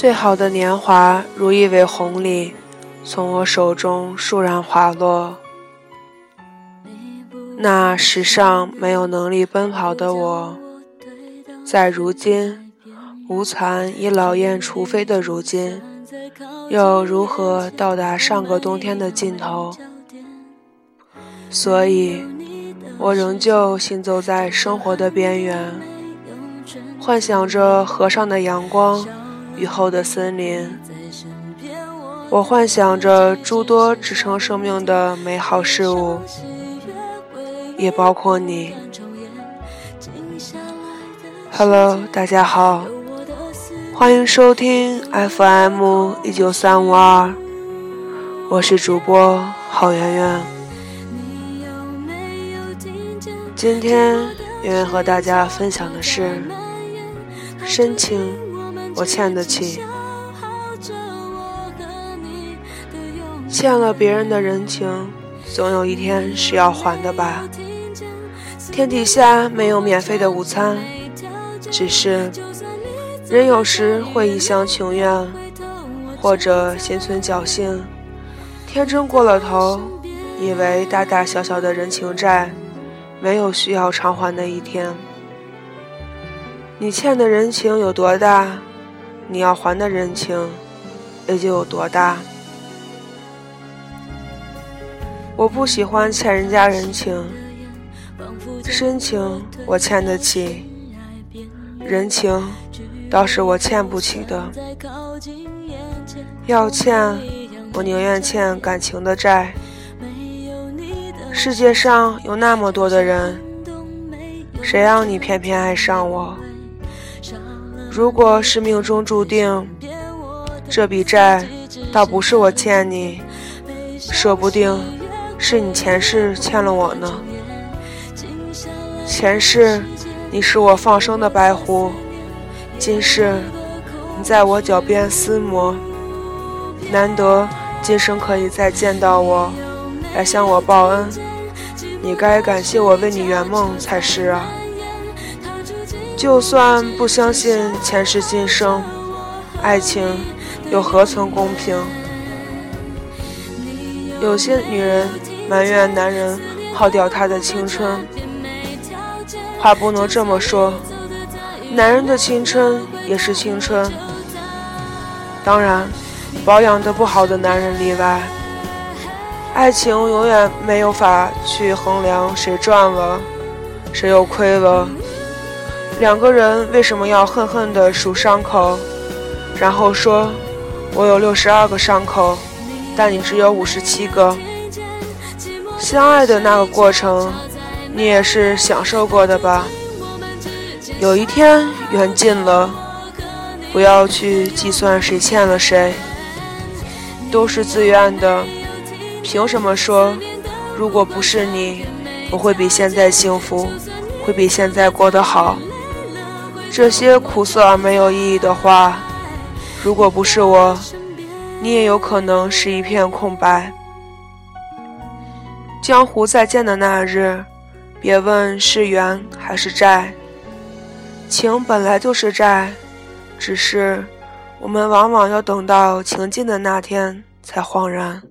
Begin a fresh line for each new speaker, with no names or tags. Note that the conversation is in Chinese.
最好的年华如一尾红鲤，从我手中倏然滑落。那时上没有能力奔跑的我，在如今无残已老燕雏飞的如今，又如何到达上个冬天的尽头？所以，我仍旧行走在生活的边缘，幻想着河上的阳光，雨后的森林。我幻想着诸多支撑生命的美好事物。也包括你。Hello，大家好，欢迎收听 FM 一九三五二，我是主播郝圆圆。今天圆圆和大家分享的是深情，我欠得起，欠了别人的人情，总有一天是要还的吧。天底下没有免费的午餐，只是人有时会一厢情愿，或者心存侥幸，天真过了头，以为大大小小的人情债没有需要偿还的一天。你欠的人情有多大，你要还的人情也就有多大。我不喜欢欠人家人情。深情我欠得起，人情倒是我欠不起的。要欠，我宁愿欠感情的债。世界上有那么多的人，谁让你偏偏爱上我？如果是命中注定，这笔债倒不是我欠你，说不定是你前世欠了我呢。前世，你是我放生的白狐；今世，你在我脚边厮磨。难得今生可以再见到我，来向我报恩，你该感谢我为你圆梦才是啊！就算不相信前世今生，爱情又何曾公平？有些女人埋怨男人耗掉她的青春。话不能这么说，男人的青春也是青春，当然，保养的不好的男人例外。爱情永远没有法去衡量谁赚了，谁又亏了。两个人为什么要恨恨地数伤口，然后说：“我有六十二个伤口，但你只有五十七个。”相爱的那个过程。你也是享受过的吧？有一天缘尽了，不要去计算谁欠了谁，都是自愿的。凭什么说，如果不是你，我会比现在幸福，会比现在过得好？这些苦涩而没有意义的话，如果不是我，你也有可能是一片空白。江湖再见的那日。别问是缘还是债，情本来就是债，只是我们往往要等到情尽的那天才恍然。